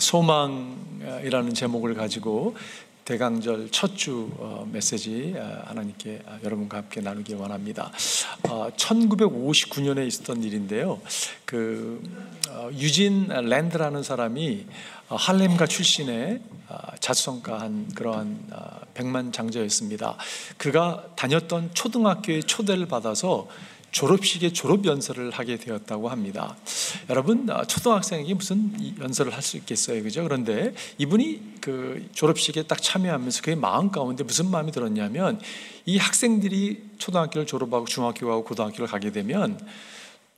소망이라는 제목을 가지고 대강절 첫주 어, 메시지 어, 하나님께 어, 여러분과 함께 나누기 원합니다. 1959년에 있었던 일인데요. 그 유진 랜드라는 사람이 할렘가 출신의 자수성가한 그러한 백만 장자였습니다. 그가 다녔던 초등학교의 초대를 받아서 졸업식에 졸업 연설을 하게 되었다고 합니다. 여러분 아, 초등학생에게 무슨 연설을 할 수 있겠어요, 그죠? 그런데 이분이 그 졸업식에 딱 참여하면서 그의 마음 가운데 무슨 마음이 들었냐면 이 학생들이 초등학교를 졸업하고 중학교 가고 고등학교를 가게 되면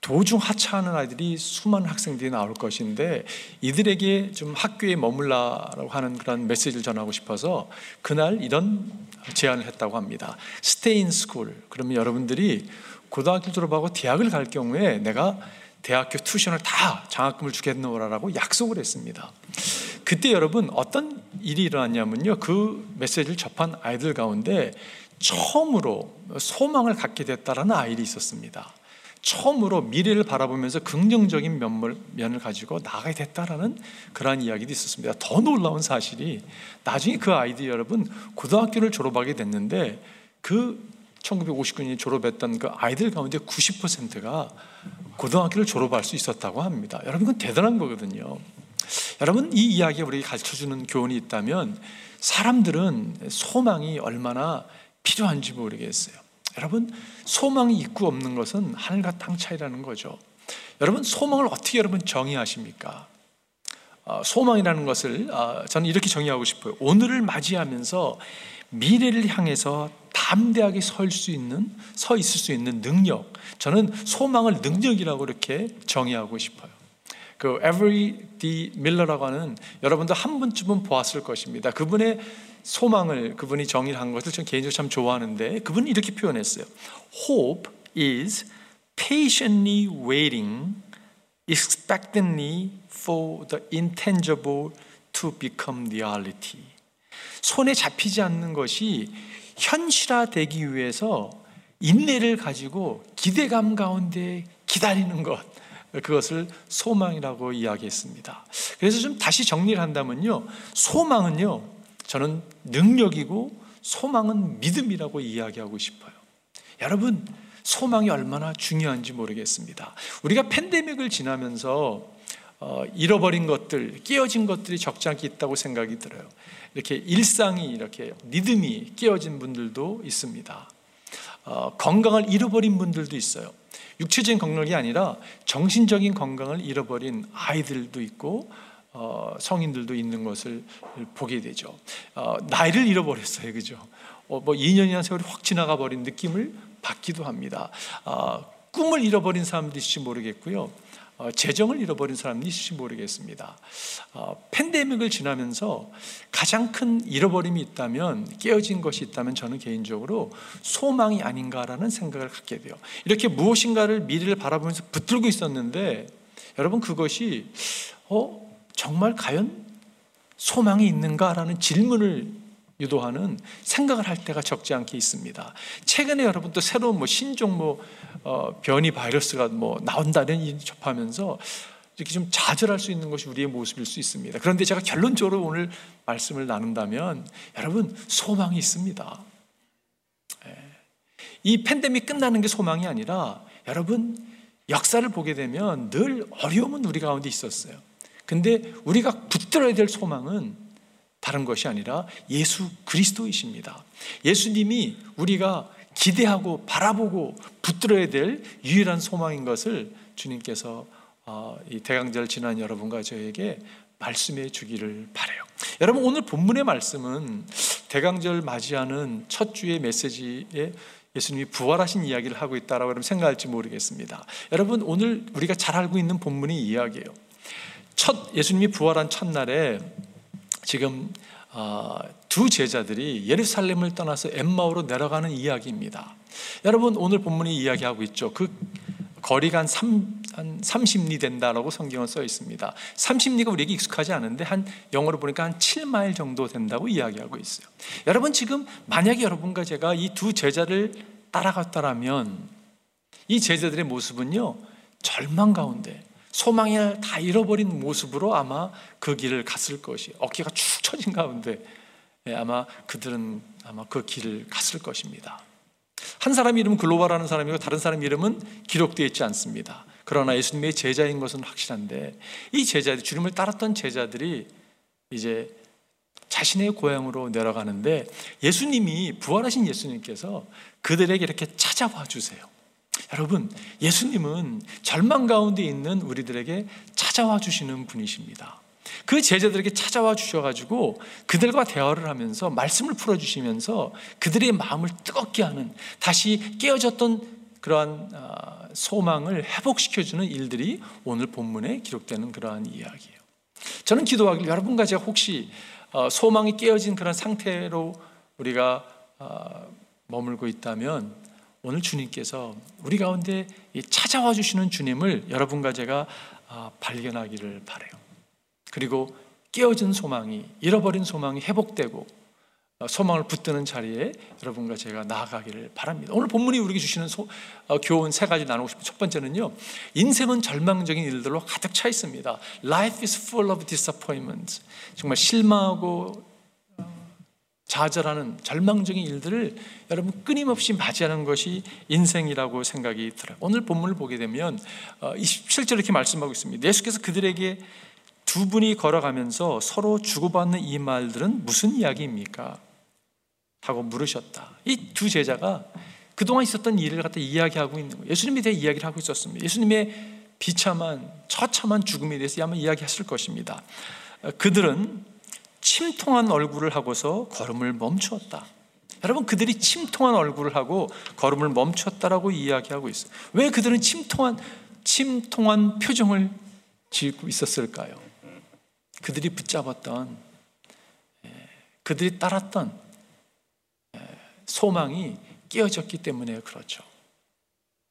도중 하차하는 아이들이 수많은 학생들이 나올 것인데 이들에게 좀 학교에 머물라고 하는 그런 메시지를 전하고 싶어서 그날 이런 제안을 했다고 합니다. In school. 그러면 여러분들이 고등학교 졸업하고 대학을 갈 경우에 내가 대학교 투션을 다 장학금을 주겠노라라고 약속을 했습니다. 그때 여러분 어떤 일이 일어났냐면요. 그 메시지를 접한 아이들 가운데 처음으로 소망을 갖게 됐다라는 아이들이 있었습니다. 처음으로 미래를 바라보면서 긍정적인 면을, 면을 가지고 나가게 됐다라는 그러한 이야기도 있었습니다. 더 놀라운 사실이 나중에 그 아이들이 여러분 고등학교를 졸업하게 됐는데 그 1959년에 졸업했던 그 아이들 가운데 90%가 고등학교를 졸업할 수 있었다고 합니다. 여러분 이건 대단한 거거든요. 여러분 이 이야기가 우리에게 가르쳐주는 교훈이 있다면 사람들은 소망이 얼마나 필요한지 모르겠어요. 여러분 소망이 있고 없는 것은 하늘과 땅 차이라는 거죠. 여러분 소망을 어떻게 여러분 정의하십니까? 어, 소망이라는 것을 어, 저는 이렇게 정의하고 싶어요. 오늘을 맞이하면서 미래를 향해서 담대하게 설 수 있는, 서 있을 수 있는 능력. 저는 소망을 능력이라고 이렇게 정의하고 싶어요. 그 에버리 디 밀러라고 하는 여러분도 한 번쯤은 보았을 것입니다. 그분의 소망을 그분이 정의한 것을 전 개인적으로 참 좋아하는데 그분이 이렇게 표현했어요. Hope is patiently waiting, expectantly for the intangible to become reality. 손에 잡히지 않는 것이 현실화되기 위해서 인내를 가지고 기대감 가운데 기다리는 것 그것을 소망이라고 이야기했습니다. 그래서 좀 다시 정리를 한다면요. 소망은요. 저는 능력이고 소망은 믿음이라고 이야기하고 싶어요. 여러분, 소망이 얼마나 중요한지 모르겠습니다. 우리가 팬데믹을 지나면서 어, 잃어버린 것들, 깨어진 것들이 적지 않게 있다고 생각이 들어요. 이렇게 일상이 이렇게 리듬이 깨어진 분들도 있습니다. 어, 건강을 잃어버린 분들도 있어요. 육체적인 건강이 아니라 정신적인 건강을 잃어버린 아이들도 있고 어, 성인들도 있는 것을 보게 되죠. 어, 나이를 잃어버렸어요, 그죠? 어, 뭐 2년이나 세월이 확 지나가 버린 느낌을 받기도 합니다. 어, 꿈을 잃어버린 사람도 있을지 모르겠고요. 어, 재정을 잃어버린 사람이 있을지 모르겠습니다. 어, 팬데믹을 지나면서 가장 큰 잃어버림이 있다면 깨어진 것이 있다면 저는 개인적으로 소망이 아닌가라는 생각을 갖게 돼요. 이렇게 무엇인가를 미래를 바라보면서 붙들고 있었는데 여러분 그것이 어 정말 과연 소망이 있는가라는 질문을 유도하는 생각을 할 때가 적지 않게 있습니다. 최근에 여러분 또 새로운 뭐 신종 뭐 어, 변이 바이러스가 뭐 나온다는 일 접하면서 이렇게 좀 좌절할 수 있는 것이 우리의 모습일 수 있습니다. 그런데 제가 결론적으로 오늘 말씀을 나눈다면 여러분 소망이 있습니다. 예. 이 팬데믹 끝나는 게 소망이 아니라 여러분 역사를 보게 되면 늘 어려움은 우리 가운데 있었어요. 근데 우리가 붙들어야 될 소망은 다른 것이 아니라 예수 그리스도이십니다. 예수님이 우리가 기대하고 바라보고 붙들어야 될 유일한 소망인 것을 주님께서 어, 이 대강절 지난 여러분과 저에게 말씀해 주기를 바래요. 여러분 오늘 본문의 말씀은 대강절 맞이하는 첫 주의 메시지에 예수님이 부활하신 이야기를 하고 있다라고 생각할지 모르겠습니다. 여러분 오늘 우리가 잘 알고 있는 본문이 이야기예요. 첫 예수님이 부활한 첫날에 지금 어, 두 제자들이 예루살렘을 떠나서 엠마오로 내려가는 이야기입니다. 여러분 오늘 본문이 이야기하고 있죠. 그 거리가 한, 3, 한 30리 된다라고 성경은 써 있습니다. 30리가 우리에게 익숙하지 않은데 한 영어로 보니까 한 7마일 정도 된다고 이야기하고 있어요. 여러분 지금 만약에 여러분과 제가 이 두 제자를 따라갔다라면 이 제자들의 모습은요 절망 가운데 소망을 다 잃어버린 모습으로 아마 그 길을 갔을 것이 어깨가 축 처진 가운데 예, 아마 그들은 아마 그 길을 갔을 것입니다. 한 사람 이름은 글로바라는 사람이고 다른 사람 이름은 기록되어 있지 않습니다. 그러나 예수님의 제자인 것은 확실한데 이 제자들 주님을 따랐던 제자들이 이제 자신의 고향으로 내려가는데 예수님이 부활하신 예수님께서 그들에게 이렇게 찾아와 주세요. 여러분, 예수님은 절망 가운데 있는 우리들에게 찾아와 주시는 분이십니다. 그 제자들에게 찾아와 주셔가지고 그들과 대화를 하면서 말씀을 풀어주시면서 그들의 마음을 뜨겁게 하는 다시 깨어졌던 그러한 아, 소망을 회복시켜주는 일들이 오늘 본문에 기록되는 그러한 이야기예요. 저는 기도하길 여러분과 제가 혹시 어, 소망이 깨어진 그런 상태로 우리가 아, 머물고 있다면 오늘 주님께서 우리 가운데 찾아와 주시는 주님을 여러분과 제가 아, 발견하기를 바래요. 그리고 깨어진 소망이 잃어버린 소망이 회복되고 어, 소망을 붙드는 자리에 여러분과 제가 나아가기를 바랍니다. 오늘 본문이 우리에게 주시는 소, 어, 교훈 세 가지 나누고 싶은 첫 번째는요. 인생은 절망적인 일들로 가득 차 있습니다. Life is full of disappointments. 정말 실망하고 좌절하는 절망적인 일들을 여러분 끊임없이 맞이하는 것이 인생이라고 생각이 들어요. 오늘 본문을 보게 되면 27절 어, 이렇게 말씀하고 있습니다. 예수께서 그들에게 두 분이 걸어가면서 서로 주고받는 이 말들은 무슨 이야기입니까? 하고 물으셨다. 이 두 제자가 그동안 있었던 일을 갖다 이야기하고 있는 거예요. 예수님에 대해 이야기를 하고 있었습니다. 예수님의 비참한 처참한 죽음에 대해서 아마 이야기했을 것입니다. 어, 그들은 침통한 얼굴을 하고서 걸음을 멈추었다. 여러분 그들이 침통한 얼굴을 하고 걸음을 멈췄다라고 이야기하고 있어요. 왜 그들은 침통한 침통한 표정을 지고 있었을까요? 그들이 붙잡았던 예, 그들이 따랐던 예, 소망이 깨어졌기 때문에 그렇죠.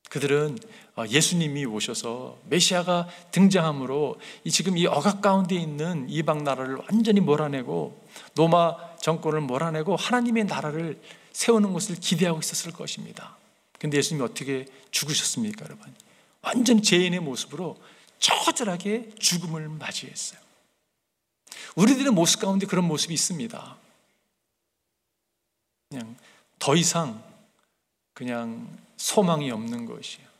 그들은 어, 예수님이 오셔서 메시아가 등장함으로 지금 이 억압 가운데 있는 이방 나라를 완전히 몰아내고 로마 정권을 몰아내고 하나님의 나라를 세우는 것을 기대하고 있었을 것입니다. 근데 예수님이 어떻게 죽으셨습니까, 여러분? 완전 죄인의 모습으로 처절하게 죽음을 맞이했어요. 우리들의 모습 가운데 그런 모습이 있습니다. 그냥 더 이상 그냥 소망이 없는 것이에요.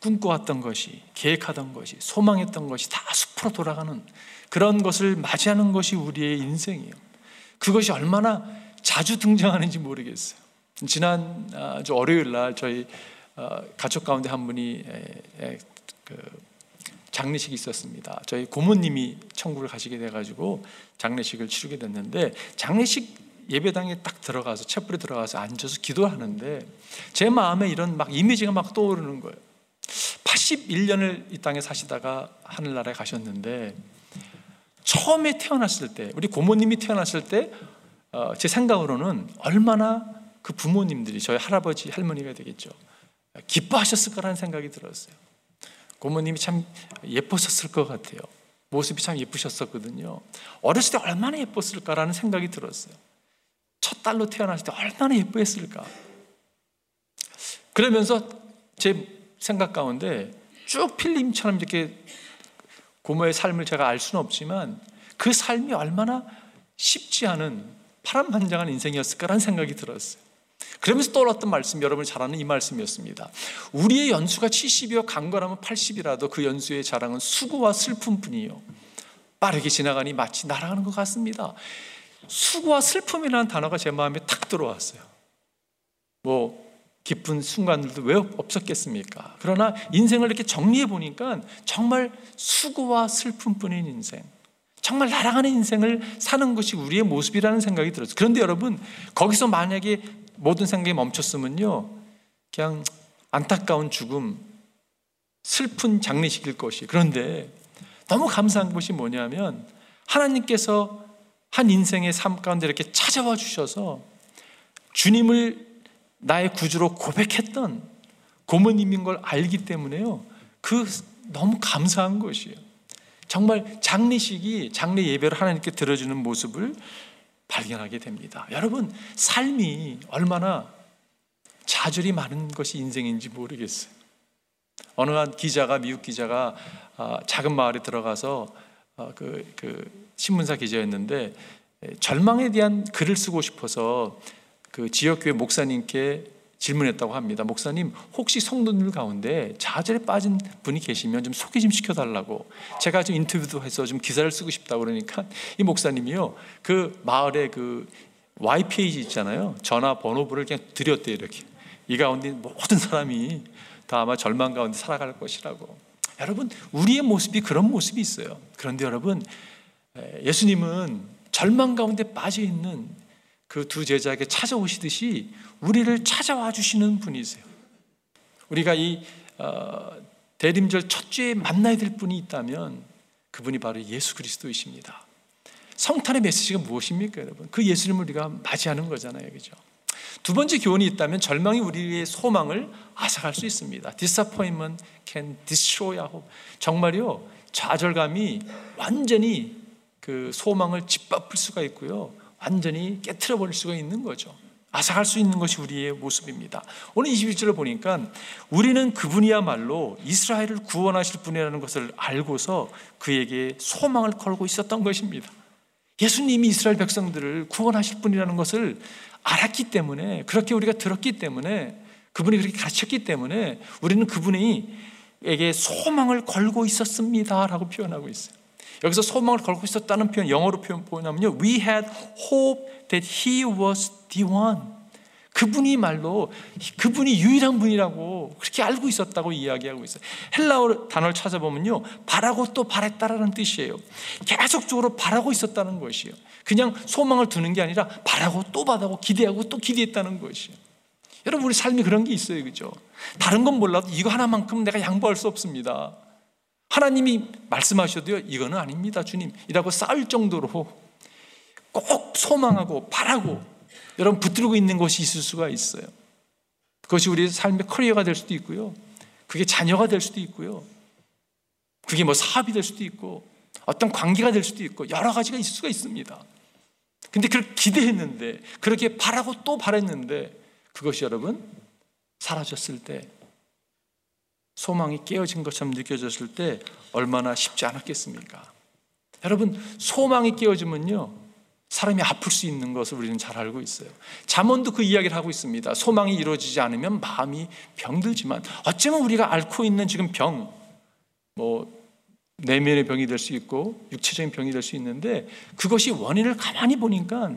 꿈꿔왔던 것이, 계획하던 것이, 소망했던 것이 다 숲으로 돌아가는 그런 것을 맞이하는 것이 우리의 인생이에요. 그것이 얼마나 자주 등장하는지 모르겠어요. 지난 저 월요일 날 저희 어, 가족 가운데 한 분이 그 장례식이 있었습니다. 저희 고모님이 천국을 가시게 돼가지고 장례식을 치르게 됐는데 장례식 예배당에 딱 들어가서 촛불에 들어가서 앉아서 기도하는데 제 마음에 이런 막 이미지가 막 떠오르는 거예요. 81년을 이 땅에 사시다가 하늘나라에 가셨는데 처음에 태어났을 때 우리 고모님이 태어났을 때제 어, 생각으로는 얼마나 그 부모님들이 저희 할아버지 할머니가 되겠죠 기뻐하셨을 거라는 생각이 들었어요. 고모님이 참 예뻤었을 것 같아요. 모습이 참 예쁘셨었거든요. 어렸을 때 얼마나 예뻤을까라는 생각이 들었어요. 첫 딸로 태어났을 때 얼마나 예뻐했을까. 그러면서 제 생각 가운데 쭉 필름처럼 이렇게 고모의 삶을 제가 알 수는 없지만 그 삶이 얼마나 쉽지 않은 파란만장한 인생이었을까라는 생각이 들었어요. 그러면서 떠올랐던 말씀, 여러분 잘 아는 이 말씀이었습니다. 우리의 연수가 70이요, 강건하면 80이라도 그 연수의 자랑은 수고와 슬픔 뿐이요. 빠르게 지나가니 마치 날아가는 것 같습니다. 수고와 슬픔이라는 단어가 제 마음에 탁 들어왔어요. 뭐 기쁜 순간들도 왜 없었겠습니까? 그러나 인생을 이렇게 정리해 보니까 정말 수고와 슬픔뿐인 인생. 정말 날아가는 인생을 사는 것이 우리의 모습이라는 생각이 들었어요. 그런데 여러분, 거기서 만약에 모든 생각이 멈췄으면요. 그냥 안타까운 죽음, 슬픈 장례식일 것이. 그런데 너무 감사한 것이 뭐냐면 하나님께서 한 인생의 삶 가운데 이렇게 찾아와 주셔서 주님을 나의 구주로 고백했던 고모님인 걸 알기 때문에요. 그 너무 감사한 것이에요. 정말 장례식이 장례 예배를 하나님께 들어주는 모습을 발견하게 됩니다. 여러분, 삶이 얼마나 좌절이 많은 것이 인생인지 모르겠어요. 어느 한 기자가 미국 기자가 아, 작은 마을에 들어가서 어, 그, 그 신문사 기자였는데 절망에 대한 글을 쓰고 싶어서 그 지역교회 목사님께 질문했다고 합니다. 목사님, 혹시 성도들 가운데 좌절에 빠진 분이 계시면 좀 소개 좀 시켜달라고. 제가 좀 인터뷰도 해서 좀 기사를 쓰고 싶다고 그러니까 이 목사님이요. 그 마을에 그 Y페이지 있잖아요. 전화번호부를 그냥 드렸대요, 이렇게. 이 가운데 모든 사람이 다 아마 절망 가운데 살아갈 것이라고. 여러분, 우리의 모습이 그런 모습이 있어요. 그런데 여러분, 예수님은 절망 가운데 빠져 있는 그 두 제자에게 찾아오시듯이 우리를 찾아와 주시는 분이세요. 우리가 이 어, 대림절 첫 주에 만나야 될 분이 있다면 그분이 바로 예수 그리스도이십니다. 성탄의 메시지가 무엇입니까, 여러분? 그 예수님을 우리가 맞이하는 거잖아요, 그죠? 두 번째 교훈이 있다면 절망이 우리의 소망을 앗아갈 수 있습니다. Disappointment can destroy hope. 정말요, 좌절감이 완전히 그 소망을 짓밟을 수가 있고요. 완전히 깨트려 버릴 수가 있는 거죠. 앗아갈 수 있는 것이 우리의 모습입니다. 오늘 21절을 보니까 우리는 그분이야말로 이스라엘을 구원하실 분이라는 것을 알고서 그에게 소망을 걸고 있었던 것입니다. 예수님이 이스라엘 백성들을 구원하실 분이라는 것을 알았기 때문에 그렇게 우리가 들었기 때문에 그분이 그렇게 가르쳤기 때문에 우리는 그분에게 소망을 걸고 있었습니다라고 표현하고 있어요. 여기서 소망을 걸고 있었다는 표현 영어로 표현 보냐면요. We had hope that he was the one. 그분이 말로 그분이 유일한 분이라고 그렇게 알고 있었다고 이야기하고 있어요. 헬라어 단어를 찾아보면요. 바라고 또 바랬다라는 뜻이에요. 계속적으로 바라고 있었다는 것이에요. 그냥 소망을 두는 게 아니라 바라고 또 바라고 기대하고 또 기대했다는 것이에요. 여러분 우리 삶이 그런 게 있어요. 그죠? 다른 건 몰라도 이거 하나만큼 내가 양보할 수 없습니다. 하나님이 말씀하셔도요, 이거는 아닙니다, 주님. 이라고 싸울 정도로 꼭 소망하고 바라고 여러분 붙들고 있는 것이 있을 수가 있어요. 그것이 우리 삶의 커리어가 될 수도 있고요. 그게 자녀가 될 수도 있고요. 그게 뭐 사업이 될 수도 있고 어떤 관계가 될 수도 있고 여러 가지가 있을 수가 있습니다. 근데 그걸 기대했는데 그렇게 바라고 또 바랬는데 그것이 여러분 사라졌을 때 소망이 깨어진 것처럼 느껴졌을 때 얼마나 쉽지 않았겠습니까? 여러분, 소망이 깨어지면요. 사람이 아플 수 있는 것을 우리는 잘 알고 있어요. 잠언도 그 이야기를 하고 있습니다. 소망이 이루어지지 않으면 마음이 병들지만 어쩌면 우리가 앓고 있는 지금 병, 뭐 내면의 병이 될 수 있고 육체적인 병이 될 수 있는데 그것이 원인을 가만히 보니까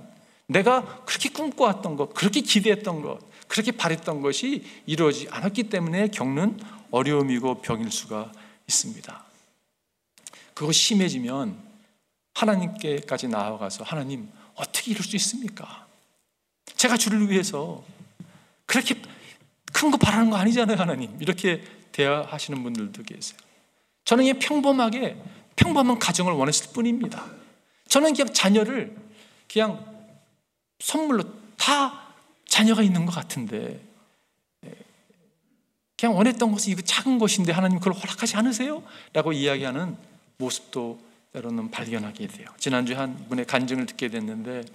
내가 그렇게 꿈꿔왔던 것, 그렇게 기대했던 것, 그렇게 바랬던 것이 이루어지지 않았기 때문에 겪는 어려움이고 병일 수가 있습니다. 그거 심해지면 하나님께까지 나아가서 하나님 어떻게 이룰 수 있습니까? 제가 주를 위해서 그렇게 큰 거 바라는 거 아니잖아요, 하나님. 이렇게 대화하시는 분들도 계세요. 저는 그냥 평범하게 평범한 가정을 원했을 뿐입니다. 저는 그냥 자녀를 그냥 선물로 다 자녀가 있는 것 같은데 그냥 원했던 것은 이거 작은 것인데 하나님 그걸 허락하지 않으세요? 라고 이야기하는 모습도 때로는 발견하게 돼요. 지난주에 한 분의 간증을 듣게 됐는데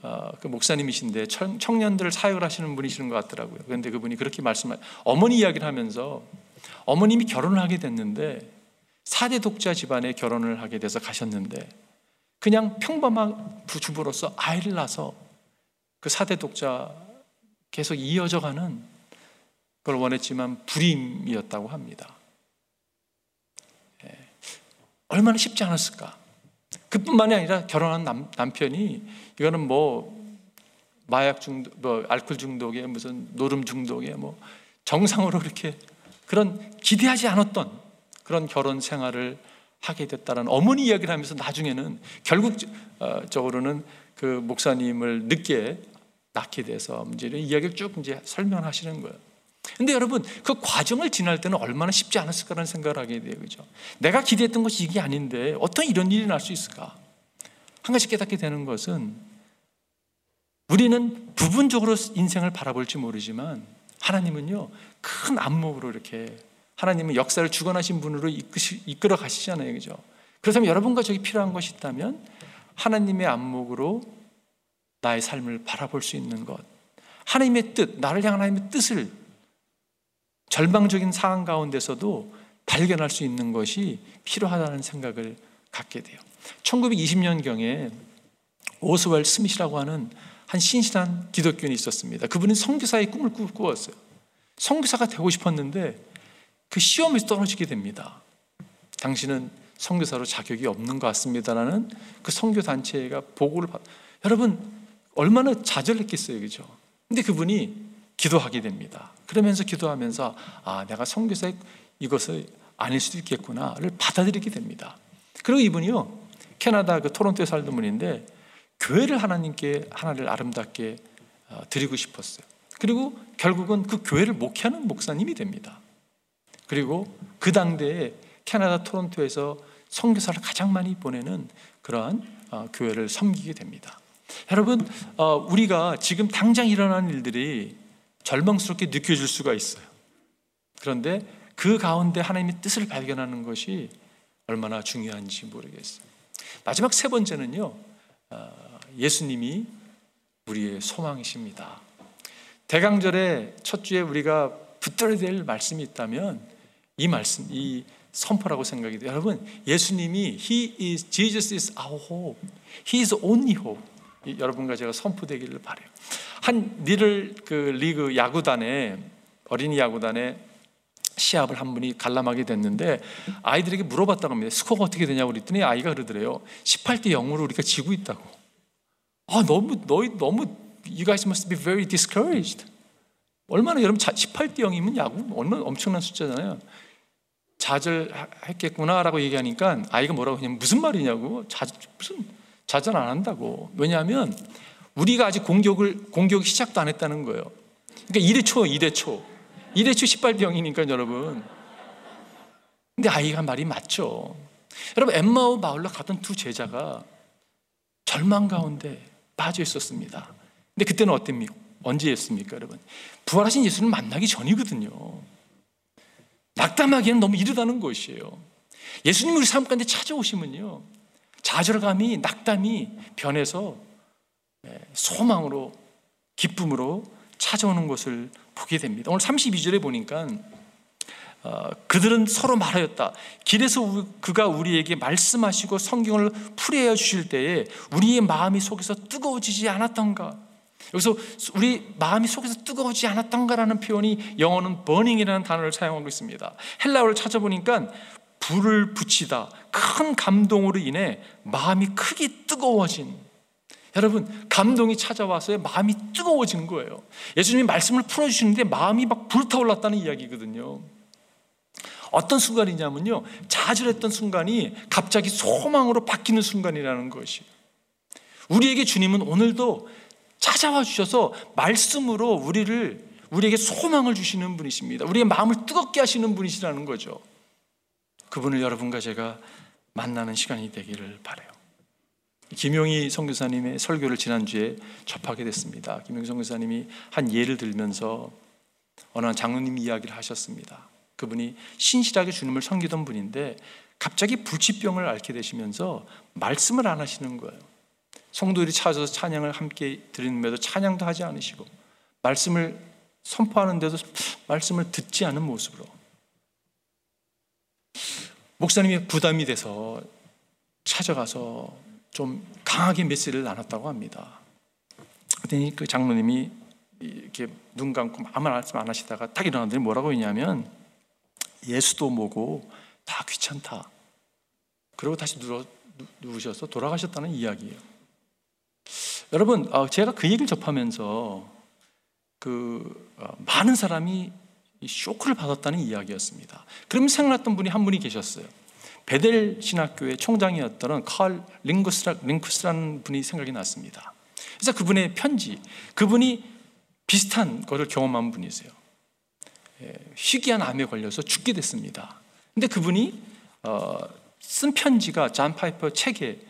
어, 그 목사님이신데 청, 청년들을 사역을 하시는 분이시는 것 같더라고요. 그런데 그분이 그렇게 말씀하 어머니 이야기를 하면서 어머님이 결혼을 하게 됐는데 사대 독자 집안에 결혼을 하게 돼서 가셨는데 그냥 평범한 부주부로서 아이를 낳아서 그 사대 독자 계속 이어져 가는 그걸 원했지만 불임이었다고 합니다. 예. 얼마나 쉽지 않았을까? 그뿐만이 아니라 결혼한 남, 남편이 이거는 뭐 마약 중독, 뭐 알코올 중독에 무슨 노름 중독에 뭐 정상으로 그렇게 그런 기대하지 않았던 그런 결혼 생활을 하게 됐다는 어머니 이야기를 하면서 나중에는 결국적으로는 그 목사님을 늦게 낳게 돼서 문제를 이야기를 쭉 이제 설명하시는 거예요. 근데 여러분 그 과정을 지날 때는 얼마나 쉽지 않았을까라는 생각을 하게 돼요. 그죠? 내가 기대했던 것이 이게 아닌데 어떤 이런 일이 날 수 있을까? 한 가지 깨닫게 되는 것은 우리는 부분적으로 인생을 바라볼지 모르지만 하나님은요 큰 안목으로 이렇게 하나님은 역사를 주관하신 분으로 이끌어 가시잖아요. 그죠? 그렇다면 여러분과 저기 필요한 것이 있다면 하나님의 안목으로 나의 삶을 바라볼 수 있는 것. 하나님의 뜻, 나를 향한 하나님의 뜻을 절망적인 상황 가운데서도 발견할 수 있는 것이 필요하다는 생각을 갖게 돼요. 1920년경에 오스웰 스미시라고 하는 한 신실한 기독교인이 있었습니다. 그분은 성교사의 꿈을 꾸었어요. 성교사가 되고 싶었는데 그 시험에서 떨어지게 됩니다. 당신은 성교사로 자격이 없는 것 같습니다라는 그 성교 단체가 보고를 받. 여러분 얼마나 좌절했겠어요, 그죠? 근데 그분이 기도하게 됩니다. 그러면서 기도하면서 아 내가 성교사의 이것을 아닐 수도 있겠구나를 받아들이게 됩니다. 그리고 이분이요 캐나다 그 토론토에 살던 분인데 교회를 하나님께 하나를 아름답게 어, 드리고 싶었어요. 그리고 결국은 그 교회를 목회하는 목사님이 됩니다. 그리고 그 당대에 캐나다 토론토에서 선교사를 가장 많이 보내는 그러한 어, 교회를 섬기게 됩니다. 여러분, 어, 우리가 지금 당장 일어나는 일들이 절망스럽게 느껴질 수가 있어요. 그런데 그 가운데 하나님의 뜻을 발견하는 것이 얼마나 중요한지 모르겠어요. 마지막 세 번째는요, 예수님이 우리의 소망이십니다. 대강절의 첫 주에 우리가 붙들어야 될 말씀이 있다면 이 말씀, 이 선포라고 생각이 돼요. 여러분, 예수님이 He is Jesus is our hope. He is only hope. 여러분과 제가 선포되기를 바래요. 한 리를 그 리그 야구단에 어린이 야구단에 시합을 한 분이 관람하게 됐는데 아이들에게 물어봤다고 합니다. 스코어가 어떻게 되냐고 그랬더니 아이가 그러더래요. 18대 0으로 우리가 지고 있다고. 아, 너무 너희 너무 you guys must be very discouraged. 얼마나 여러분 18대 0이면 야구 얼마나 엄청난 숫자잖아요. 좌절했겠구나라고 얘기하니까 아이가 뭐라고 하냐면 무슨 말이냐고 좌 무슨 좌절 안 한다고 왜냐하면 우리가 아직 공격을 공격 시작도 안 했다는 거예요. 그러니까 2대 초, 2대 초, 2대 초 18대 0이니까 여러분. 근데 아이가 말이 맞죠. 여러분 엠마오 마을로 가던 두 제자가 절망 가운데 빠져 있었습니다. 근데 그때는 어땠습니까? 언제였습니까, 여러분? 부활하신 예수를 만나기 전이거든요. 낙담하기에는 너무 이르다는 것이에요. 예수님 우리 삶 가운데 찾아오시면요. 좌절감이, 낙담이 변해서 예, 소망으로, 기쁨으로 찾아오는 것을 보게 됩니다. 오늘 32절에 보니까 어, 그들은 서로 말하였다. 길에서 그가 우리에게 말씀하시고 성경을 풀이해 주실 때에 우리의 마음이 속에서 뜨거워지지 않았던가? 여기서 우리 마음이 속에서 뜨거워지지 않았던가라는 표현이 영어는 burning이라는 단어를 사용하고 있습니다. 헬라어를 찾아보니까 불을 붙이다, 큰 감동으로 인해 마음이 크게 뜨거워진 여러분 감동이 찾아와서 마음이 뜨거워진 거예요. 예수님이 말씀을 풀어주시는데 마음이 막 불타올랐다는 이야기거든요. 어떤 순간이냐면요, 좌절했던 순간이 갑자기 소망으로 바뀌는 순간이라는 것이. 우리에게 주님은 오늘도 찾아와 주셔서 말씀으로 우리를 우리에게 소망을 주시는 분이십니다. 우리의 마음을 뜨겁게 하시는 분이시라는 거죠. 그분을 여러분과 제가 만나는 시간이 되기를 바래요. 김용희 선교사님의 설교를 지난주에 접하게 됐습니다. 김용희 선교사님이 한 예를 들면서 어느 장로님 이야기를 하셨습니다. 그분이 신실하게 주님을 섬기던 분인데 갑자기 불치병을 앓게 되시면서 말씀을 안 하시는 거예요. 성도들이 찾아서 찬양을 함께 드리는데도 찬양도 하지 않으시고 말씀을 선포하는데도 말씀을 듣지 않은 모습으로 목사님이 부담이 돼서 찾아가서 좀 강하게 메시지를 나눴다고 합니다. 그랬더니 그 장로님이 이렇게 눈 감고 아무 말씀 안 하시다가 딱 일어나더니 뭐라고 했냐면 예수도 뭐고 다 귀찮다. 그리고 다시 누워, 누우셔서 돌아가셨다는 이야기예요. 여러분, 어, 제가 그 얘기를 접하면서 그 어, 많은 사람이 쇼크를 받았다는 이야기였습니다. 그럼 생각났던 분이 한 분이 계셨어요. 베델 신학교의 총장이었던 칼 링퀴스트라, 링퀴스트라는 분이 생각이 났습니다. 그래서 그분의 편지, 그분이 비슷한 것을 경험한 분이세요. 예, 희귀한 암에 걸려서 죽게 됐습니다. 근데 그분이 어, 쓴 편지가 잔 파이퍼 책에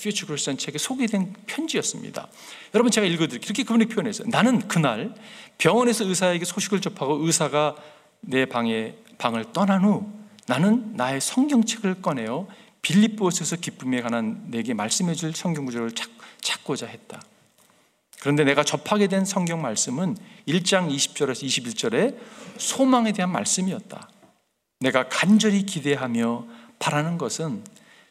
Future Grace란 책에 소개된 편지였습니다. 여러분 제가 읽어드릴게요. 이렇게 그분이 표현했어요. 나는 그날 병원에서 의사에게 소식을 접하고 의사가 내 방에 방을 떠난 후 나는 나의 성경책을 꺼내어 빌립보스에서 기쁨에 관한 내게 말씀해 줄 성경 구절을 찾, 찾고자 했다. 그런데 내가 접하게 된 성경 말씀은 1장 20절에서 21절에 소망에 대한 말씀이었다. 내가 간절히 기대하며 바라는 것은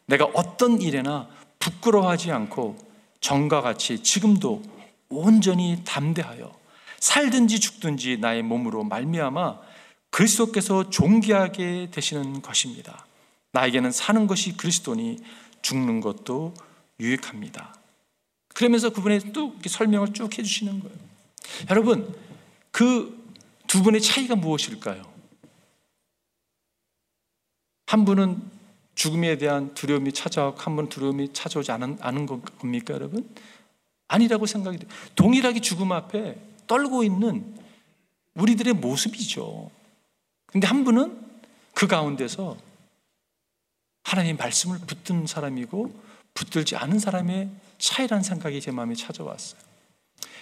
내가 어떤 일에나 부끄러워하지 않고 전과 같이 지금도 온전히 담대하여 살든지 죽든지 나의 몸으로 말미암아 그리스도께서 존귀하게 되시는 것입니다. 나에게는 사는 것이 그리스도니 죽는 것도 유익합니다. 그러면서 그분의 또 설명을 쭉 해주시는 거예요. 여러분, 그 두 분의 차이가 무엇일까요? 한 분은 죽음에 대한 두려움이 찾아오고 한 분은 두려움이 찾아오지 않은, 않은 겁니까, 여러분? 아니라고 생각이 돼요. 동일하게 죽음 앞에 떨고 있는 우리들의 모습이죠. 근데 한 분은 그 가운데서 하나님의 말씀을 붙든 사람이고 붙들지 않은 사람의 차이라는 생각이 제 마음에 찾아왔어요.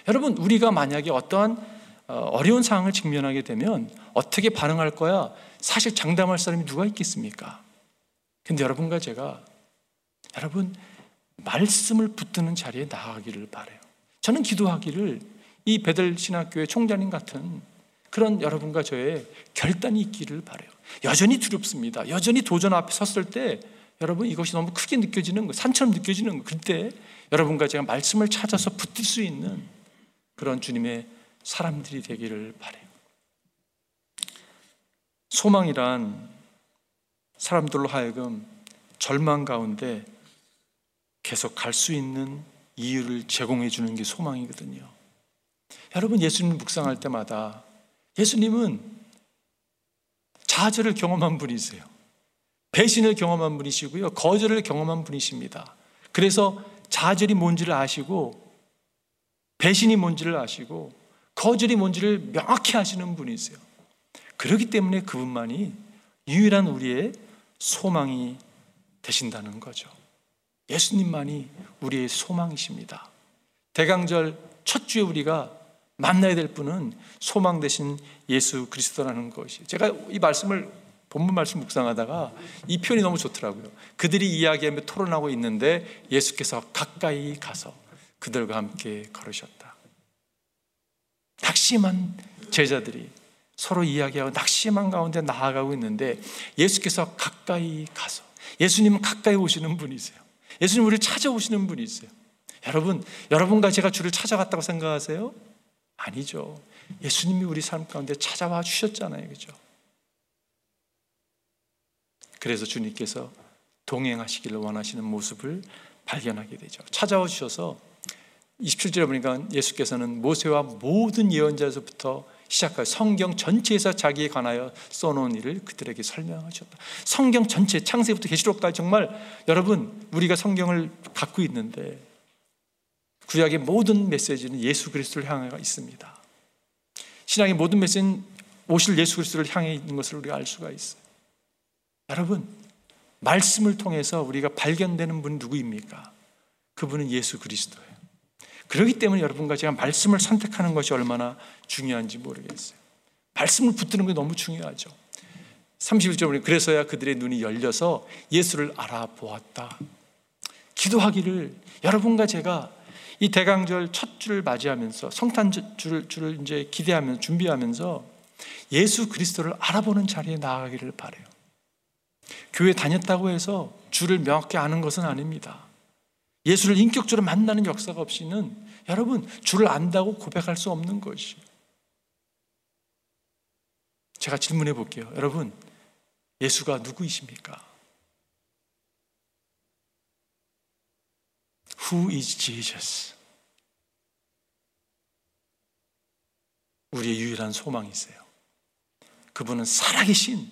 여러분, 우리가 만약에 어떠한 어, 어려운 상황을 직면하게 되면 어떻게 반응할 거야? 사실 장담할 사람이 누가 있겠습니까? 근데 여러분과 제가 여러분 말씀을 붙드는 자리에 나아가기를 바래요. 저는 기도하기를 이 베들 신학교의 총장님 같은 그런 여러분과 저의 결단이 있기를 바래요. 여전히 두렵습니다. 여전히 도전 앞에 섰을 때 여러분 이것이 너무 크게 느껴지는 거, 산처럼 느껴지는 거. 그때 여러분과 제가 말씀을 찾아서 붙들 수 있는 그런 주님의 사람들이 되기를 바래요. 소망이란 사람들로 하여금 절망 가운데 계속 갈 수 있는 이유를 제공해 주는 게 소망이거든요. 여러분 예수님 묵상할 때마다 예수님은 좌절을 경험한 분이세요. 배신을 경험한 분이시고요. 거절을 경험한 분이십니다. 그래서 좌절이 뭔지를 아시고 배신이 뭔지를 아시고 거절이 뭔지를 명확히 아시는 분이세요. 그렇기 때문에 그분만이 유일한 우리의 소망이 되신다는 거죠. 예수님만이 우리의 소망이십니다. 대강절 첫 주에 우리가 만나야 될 분은 소망 되신 예수 그리스도라는 것이. 제가 이 말씀을 본문 말씀 묵상하다가 이 표현이 너무 좋더라고요. 그들이 이야기하며 토론하고 있는데 예수께서 가까이 가서 그들과 함께 걸으셨다. 낙심한 제자들이 서로 이야기하고 낙심한 가운데 나아가고 있는데 예수께서 가까이 가서 예수님은 가까이 오시는 분이세요. 예수님 우리를 찾아오시는 분이세요. 여러분, 여러분과 제가 주를 찾아갔다고 생각하세요? 아니죠. 예수님이 우리 삶 가운데 찾아와 주셨잖아요. 그죠? 그래서 주님께서 동행하시기를 원하시는 모습을 발견하게 되죠. 찾아와 주셔서 27절에 보니까 예수께서는 모세와 모든 예언자에서부터 시작하여 성경 전체에서 자기에 관하여 써놓은 일을 그들에게 설명하셨다. 성경 전체 창세부터 계시록까지 정말 여러분 우리가 성경을 갖고 있는데 구약의 모든 메시지는 예수 그리스도를 향해 있습니다. 신앙의 모든 메시지는 오실 예수 그리스도를 향해 있는 것을 우리가 알 수가 있어요. 여러분 말씀을 통해서 우리가 발견되는 분 누구입니까? 그분은 예수 그리스도예요. 그렇기 때문에 여러분과 제가 말씀을 선택하는 것이 얼마나 중요한지 모르겠어요. 말씀을 붙드는 게 너무 중요하죠. 31절 보니 그래서야 그들의 눈이 열려서 예수를 알아보았다. 기도하기를 여러분과 제가 이 대강절 첫 주를 맞이하면서 성탄 주를, 주를 이제 기대하면서 준비하면서 예수 그리스도를 알아보는 자리에 나아가기를 바래요. 교회 다녔다고 해서 주를 명확히 아는 것은 아닙니다. 예수를 인격적으로 만나는 역사가 없이는 여러분 주를 안다고 고백할 수 없는 것이. 제가 질문해 볼게요. 여러분 예수가 누구이십니까? Who is Jesus? 우리의 유일한 소망이세요. 그분은 살아계신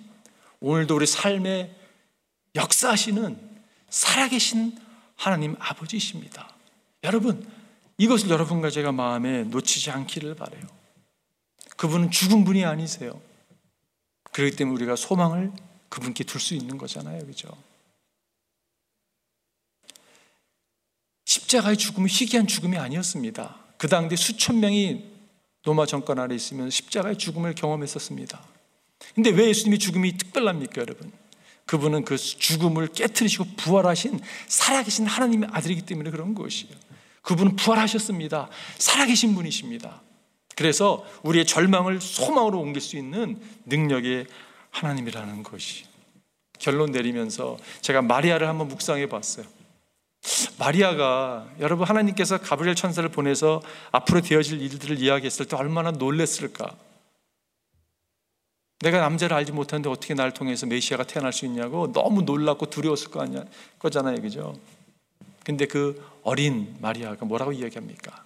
오늘도 우리 삶의 역사하시는 살아계신 하나님 아버지십니다. 여러분, 이것을 여러분과 제가 마음에 놓치지 않기를 바래요. 그분은 죽은 분이 아니세요. 그렇기 때문에 우리가 소망을 그분께 둘 수 있는 거잖아요. 그죠? 십자가의 죽음은 희귀한 죽음이 아니었습니다. 그 당대 수천 명이 로마 정권 아래 있으면 십자가의 죽음을 경험했었습니다. 근데 왜 예수님이 죽음이 특별합니까, 여러분? 그분은 그 죽음을 깨뜨리시고 부활하신 살아계신 하나님의 아들이기 때문에 그런 것이에요. 그분은 부활하셨습니다. 살아계신 분이십니다. 그래서 우리의 절망을 소망으로 옮길 수 있는 능력의 하나님이라는 것이 결론 내리면서 제가 마리아를 한번 묵상해 봤어요. 마리아가 여러분 하나님께서 가브리엘 천사를 보내서 앞으로 되어질 일들을 이야기했을 때 얼마나 놀랬을까? 내가 남자를 알지 못하는데 어떻게 나를 통해서 메시아가 태어날 수 있냐고 너무 놀랐고 두려웠을 거 아니야 거잖아요, 그죠? 근데 그 어린 마리아가 뭐라고 이야기합니까?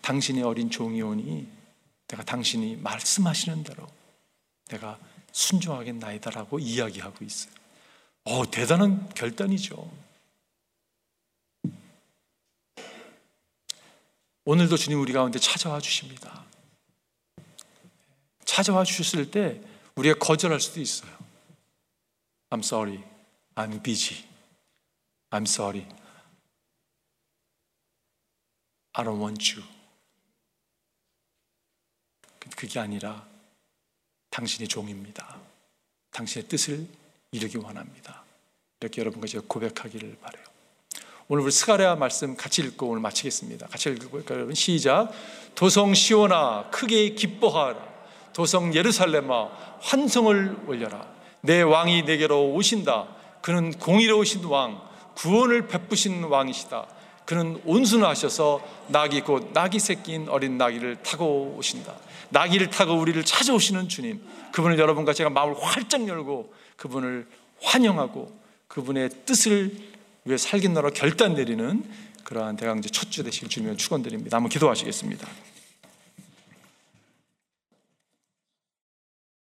당신의 어린 종이 오니 내가 당신이 말씀하시는 대로 내가 순종하겠나이다라고 이야기하고 있어요. 어, 대단한 결단이죠. 오늘도 주님 우리 가운데 찾아와 주십니다. 찾아와 주셨을 때 우리가 거절할 수도 있어요. I'm sorry. I'm busy. I'm sorry. I don't want you. 그게 아니라 당신의 종입니다. 당신의 뜻을 이루기 원합니다. 이렇게 여러분과 제가 고백하기를 바래요. 오늘 우리 스가랴 말씀 같이 읽고 오늘 마치겠습니다. 같이 읽을까요, 여러분? 시작. 도성 시온아 크게 기뻐하라. 도성 예루살렘아 환성을 올려라. 내 왕이 내게로 오신다. 그는 공의로우신 왕, 구원을 베푸신 왕이시다. 그는 온순하셔서 낙이 곧 낙이 새낀 어린 나귀를 타고 오신다. 나귀를 타고 우리를 찾아오시는 주님. 그분을 여러분과 제가 마음을 활짝 열고 그분을 환영하고 그분의 뜻을 위해 살겠노라 결단 내리는 그러한 대강제 첫 주 되실 주님을 축원드립니다. 한번 기도하시겠습니다.